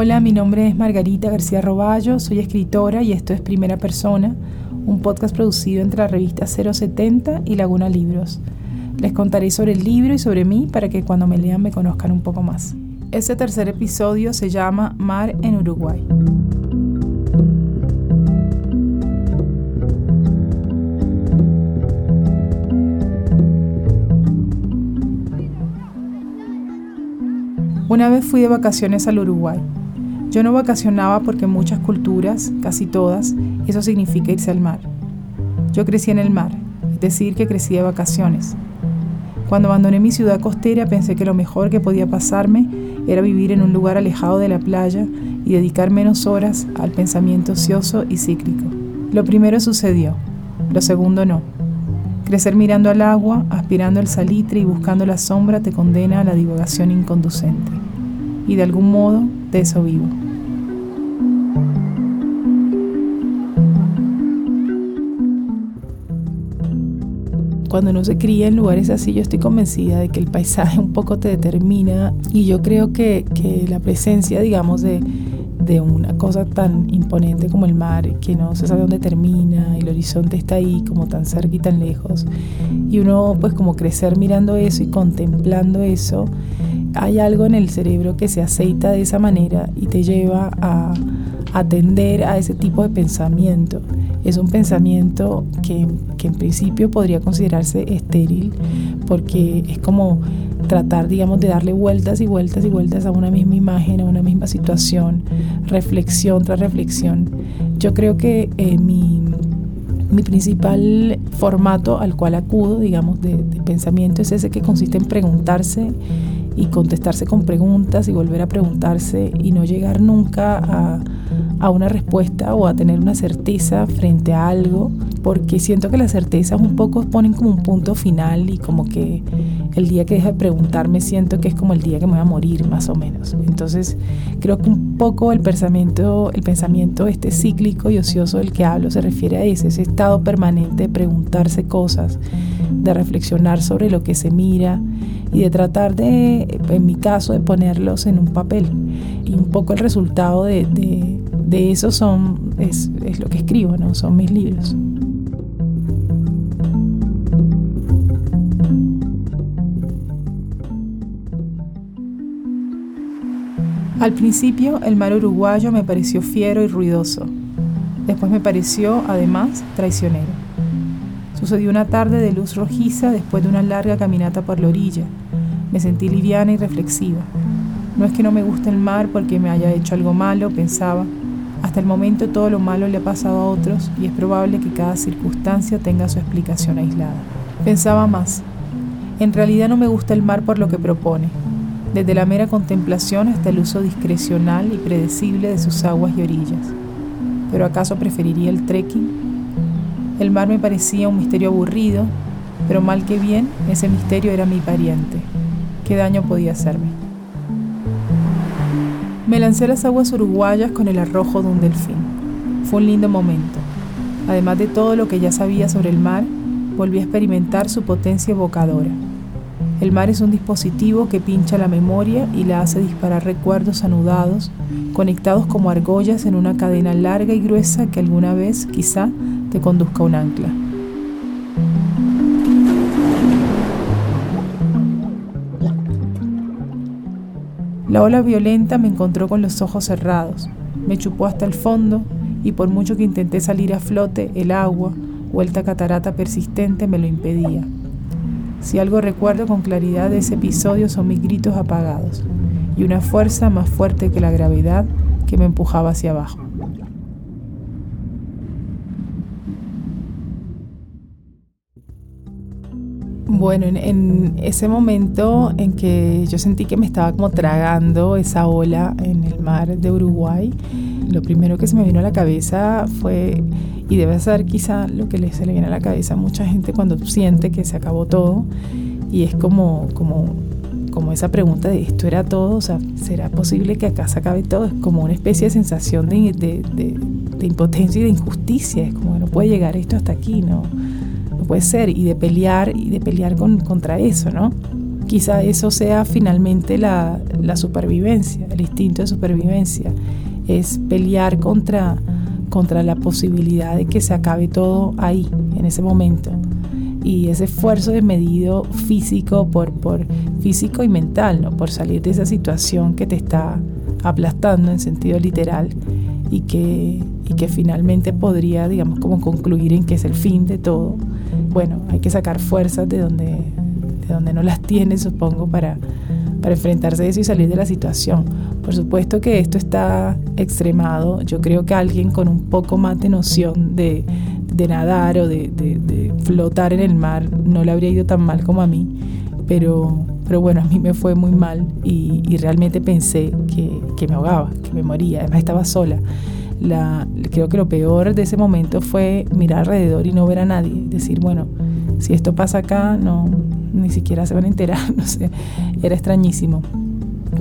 Hola, mi nombre es Margarita García Roballo, soy escritora y esto es Primera Persona, un podcast producido entre la revista 070 y Laguna Libros. Les contaré sobre el libro y sobre mí para que cuando me lean me conozcan un poco más. Este tercer episodio se llama Mar en Uruguay. Una vez fui de vacaciones al Uruguay. Yo no vacacionaba porque en muchas culturas, casi todas, eso significa irse al mar. Yo crecí en el mar, es decir, que crecí de vacaciones. Cuando abandoné mi ciudad costera pensé que lo mejor que podía pasarme era vivir en un lugar alejado de la playa y dedicar menos horas al pensamiento ocioso y cíclico. Lo primero sucedió, lo segundo no. Crecer mirando al agua, aspirando el salitre y buscando la sombra te condena a la divagación inconducente. Y de algún modo de eso vivo. Cuando uno se cría en lugares así, yo estoy convencida de que el paisaje un poco te determina y yo creo que, que la presencia, digamos, de, de una cosa tan imponente como el mar, que no se sabe dónde termina, el horizonte está ahí como tan cerca y tan lejos, y uno pues como crecer mirando eso y contemplando eso, hay algo en el cerebro que se aceita de esa manera y te lleva a atender a ese tipo de pensamiento. Es un pensamiento que, que en principio podría considerarse estéril porque es como tratar, digamos, de darle vueltas y vueltas y vueltas a una misma imagen, a una misma situación, reflexión tras reflexión. Yo creo que eh, mi, mi, principal formato al cual acudo, digamos, de, de pensamiento es ese que consiste en preguntarse y contestarse con preguntas y volver a preguntarse y no llegar nunca a, a una respuesta o a tener una certeza frente a algo, porque siento que las certezas un poco ponen como un punto final y como que el día que deja de preguntarme siento que es como el día que me voy a morir más o menos. Entonces creo que un poco el pensamiento, el pensamiento este cíclico y ocioso del que hablo se refiere a ese, ese estado permanente de preguntarse cosas, de reflexionar sobre lo que se mira y de tratar de, en mi caso, de ponerlos en un papel. Y un poco el resultado de, de, eso son, es, es, lo que escribo, ¿no? son mis libros. Al principio el mar uruguayo me pareció fiero y ruidoso. Después me pareció, además, traicionero. Sucedió una tarde de luz rojiza después de una larga caminata por la orilla. Me sentí liviana y reflexiva. No es que no me guste el mar porque me haya hecho algo malo, pensaba. Hasta el momento todo lo malo le ha pasado a otros y es probable que cada circunstancia tenga su explicación aislada. Pensaba más. En realidad no me gusta el mar por lo que propone, desde la mera contemplación hasta el uso discrecional y predecible de sus aguas y orillas. ¿Pero acaso preferiría el trekking? El mar me parecía un misterio aburrido, pero mal que bien, ese misterio era mi pariente. ¿Qué daño podía hacerme? Me lancé a las aguas uruguayas con el arrojo de un delfín. Fue un lindo momento. Además de todo lo que ya sabía sobre el mar, volví a experimentar su potencia evocadora. El mar es un dispositivo que pincha la memoria y la hace disparar recuerdos anudados, conectados como argollas en una cadena larga y gruesa que alguna vez, quizá, te conduzca un ancla. La ola violenta me encontró con los ojos cerrados, me chupó hasta el fondo y por mucho que intenté salir a flote, el agua, vuelta catarata persistente, me lo impedía. Si algo recuerdo con claridad de ese episodio son mis gritos apagados y una fuerza más fuerte que la gravedad que me empujaba hacia abajo. Bueno, en, ese momento en que yo sentí que me estaba como tragando esa ola en el mar de Uruguay, lo primero que se me vino a la cabeza fue, y debe ser quizá lo que se le viene a la cabeza a mucha gente cuando siente que se acabó todo, y es como, como, como esa pregunta de esto era todo, o sea, ¿será posible que acá se acabe todo? Es como una especie de sensación de, de, impotencia y de injusticia, es como no puede llegar esto hasta aquí, ¿no? Puede ser, y de pelear, y de pelear con, contra eso, ¿no? Quizá eso sea finalmente la, la supervivencia, el instinto de supervivencia, es pelear contra, contra la posibilidad de que se acabe todo ahí, en ese momento. Y ese esfuerzo desmedido físico por, por físico y mental, ¿no? por salir de esa situación que te está aplastando en sentido literal y que, y que finalmente podría, digamos, como concluir en que es el fin de todo bueno, hay que sacar fuerzas de donde, de donde no las tiene, supongo, para, para enfrentarse a eso y salir de la situación. Por supuesto que esto está extremado. Yo creo que alguien con un poco más de noción de, de nadar o de, de, flotar en el mar no le habría ido tan mal como a mí. Pero, pero bueno, a mí me fue muy mal y, y realmente pensé que, que, me ahogaba, que me moría. Además estaba sola la, creo que lo peor de ese momento fue mirar alrededor y no ver a nadie. Decir, bueno, si esto pasa acá, no, ni siquiera se van a enterar, no sé, era extrañísimo.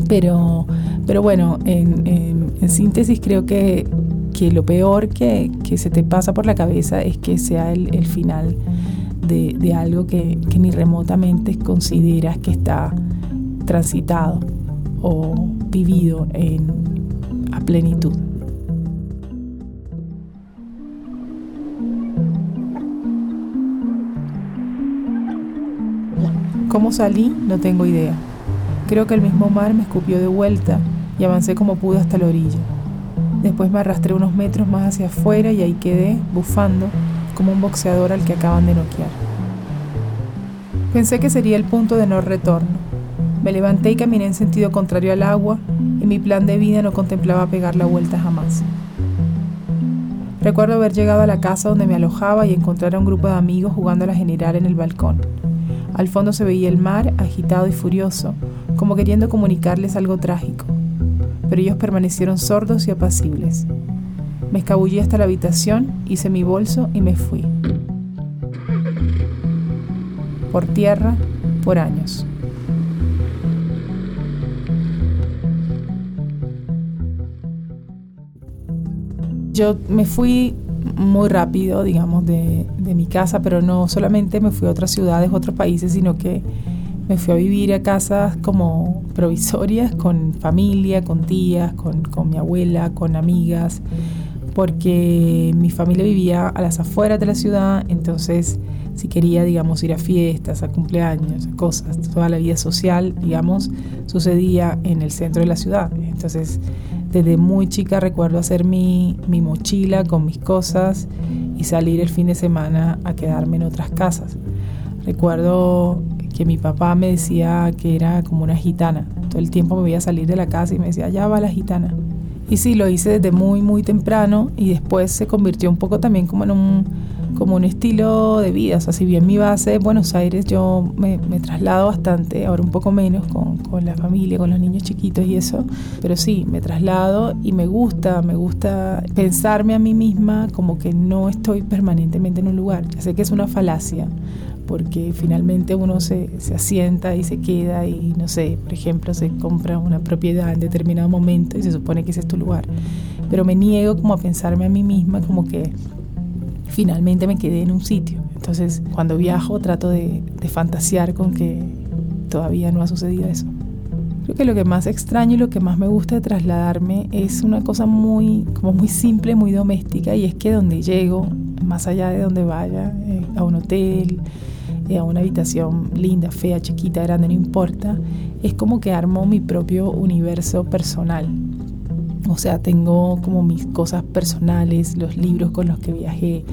Pero, pero bueno, en, síntesis creo que, que lo peor que, que, se te pasa por la cabeza es que sea el, el final de, de algo que, que ni remotamente consideras que está transitado o vivido en, a plenitud. ¿Cómo salí? No tengo idea. Creo que el mismo mar me escupió de vuelta y avancé como pude hasta la orilla. Después me arrastré unos metros más hacia afuera y ahí quedé, bufando, como un boxeador al que acaban de noquear. Pensé que sería el punto de no retorno. Me levanté y caminé en sentido contrario al agua y mi plan de vida no contemplaba pegar la vuelta jamás. Recuerdo haber llegado a la casa donde me alojaba y encontrar a un grupo de amigos jugando a la general en el balcón. Al fondo se veía el mar, agitado y furioso, como queriendo comunicarles algo trágico. Pero ellos permanecieron sordos y apacibles. Me escabullí hasta la habitación, hice mi bolso y me fui. Por tierra, por años. Yo me fui muy rápido, digamos, de, mi casa, pero no solamente me fui a otras ciudades, otros países, sino que me fui a vivir a casas como provisorias, con familia, con tías, con, mi abuela, con amigas, porque mi familia vivía a las afueras de la ciudad, entonces si quería, digamos, ir a fiestas, a cumpleaños, a cosas, toda la vida social, digamos, sucedía en el centro de la ciudad. Entonces desde muy chica recuerdo hacer mi, mi mochila con mis cosas y salir el fin de semana a quedarme en otras casas. Recuerdo que mi papá me decía que era como una gitana. Todo el tiempo me veía salir de la casa y me decía, ya va la gitana. Y sí, lo hice desde muy, muy temprano y después se convirtió un poco también como en un como un estilo de vida. O sea, si bien mi base es Buenos Aires, yo me, traslado bastante, ahora un poco menos con, con, la familia, con los niños chiquitos y eso, pero sí, me traslado y me gusta, me gusta pensarme a mí misma como que no estoy permanentemente en un lugar. Ya sé que es una falacia, porque finalmente uno se, se, asienta y se queda y no sé, por ejemplo, se compra una propiedad en determinado momento y se supone que ese es tu lugar. Pero me niego como a pensarme a mí misma como que finalmente me quedé en un sitio. Entonces, cuando viajo trato de, fantasear con que todavía no ha sucedido eso. Creo que lo que más extraño y lo que más me gusta de trasladarme es una cosa muy, como muy simple, muy doméstica, y es que donde llego, más allá de donde vaya, eh, a un hotel, eh, a una habitación linda, fea, chiquita, grande, no importa, es como que armo mi propio universo personal. O sea, tengo como mis cosas personales, los libros con los que viajé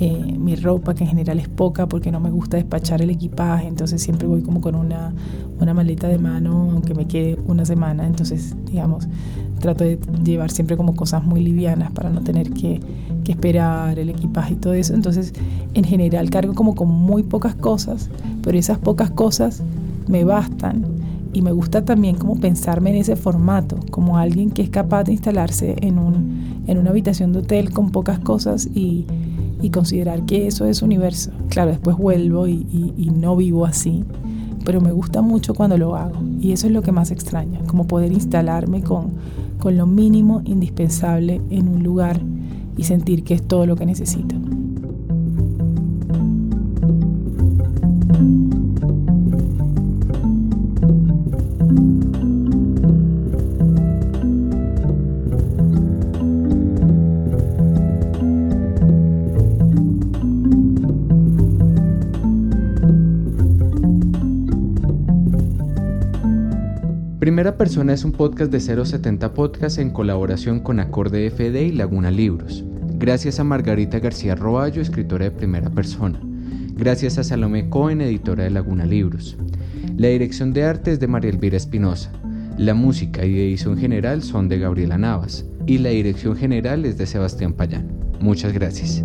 Eh, mi ropa, que en general es poca porque no me gusta despachar el equipaje, entonces siempre voy como con una, una maleta de mano, aunque me quede una semana, entonces digamos, trato de llevar siempre como cosas muy livianas para no tener que, que esperar el equipaje y todo eso, entonces en general cargo como con muy pocas cosas, pero esas pocas cosas me bastan y me gusta también como pensarme en ese formato, como alguien que es capaz de instalarse en, un, en una habitación de hotel con pocas cosas y, y considerar que eso es universo. Claro, después vuelvo y, y, no vivo así, pero me gusta mucho cuando lo hago y eso es lo que más extraña, como poder instalarme con, con lo mínimo indispensable en un lugar y sentir que es todo lo que necesito. Primera Persona es un podcast de 070 Podcast en colaboración con Acorde FD y Laguna Libros. Gracias a Margarita García Roballo, escritora de Primera Persona. Gracias a Salomé Cohen, editora de Laguna Libros. La dirección de arte es de María Elvira Espinosa. La música y edición general son de Gabriela Navas. Y la dirección general es de Sebastián Payán. Muchas gracias.